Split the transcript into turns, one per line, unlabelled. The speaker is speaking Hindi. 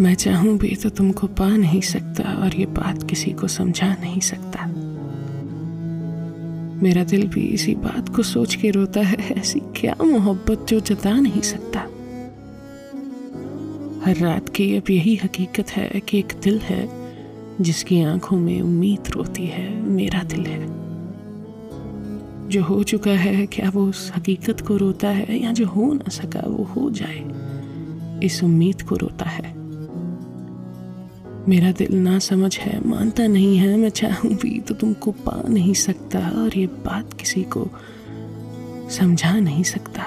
मैं चाहूँ भी तो तुमको पा नहीं सकता और ये बात किसी को समझा नहीं सकता। मेरा दिल भी इसी बात को सोच के रोता है, ऐसी क्या मोहब्बत जो जता नहीं सकता। हर रात की अब यही हकीकत है कि एक दिल है जिसकी आँखों में उम्मीद रोती है, मेरा दिल है। जो हो चुका है, क्या वो उस हकीकत को रोता है, या जो हो ना सका वो हो जाए, इस उम्मीद को रोता है। मेरा दिल ना समझ है, मानता नहीं है, मैं चाहूँ भी तो तुमको पा नहीं सकता और ये बात किसी को समझा नहीं सकता।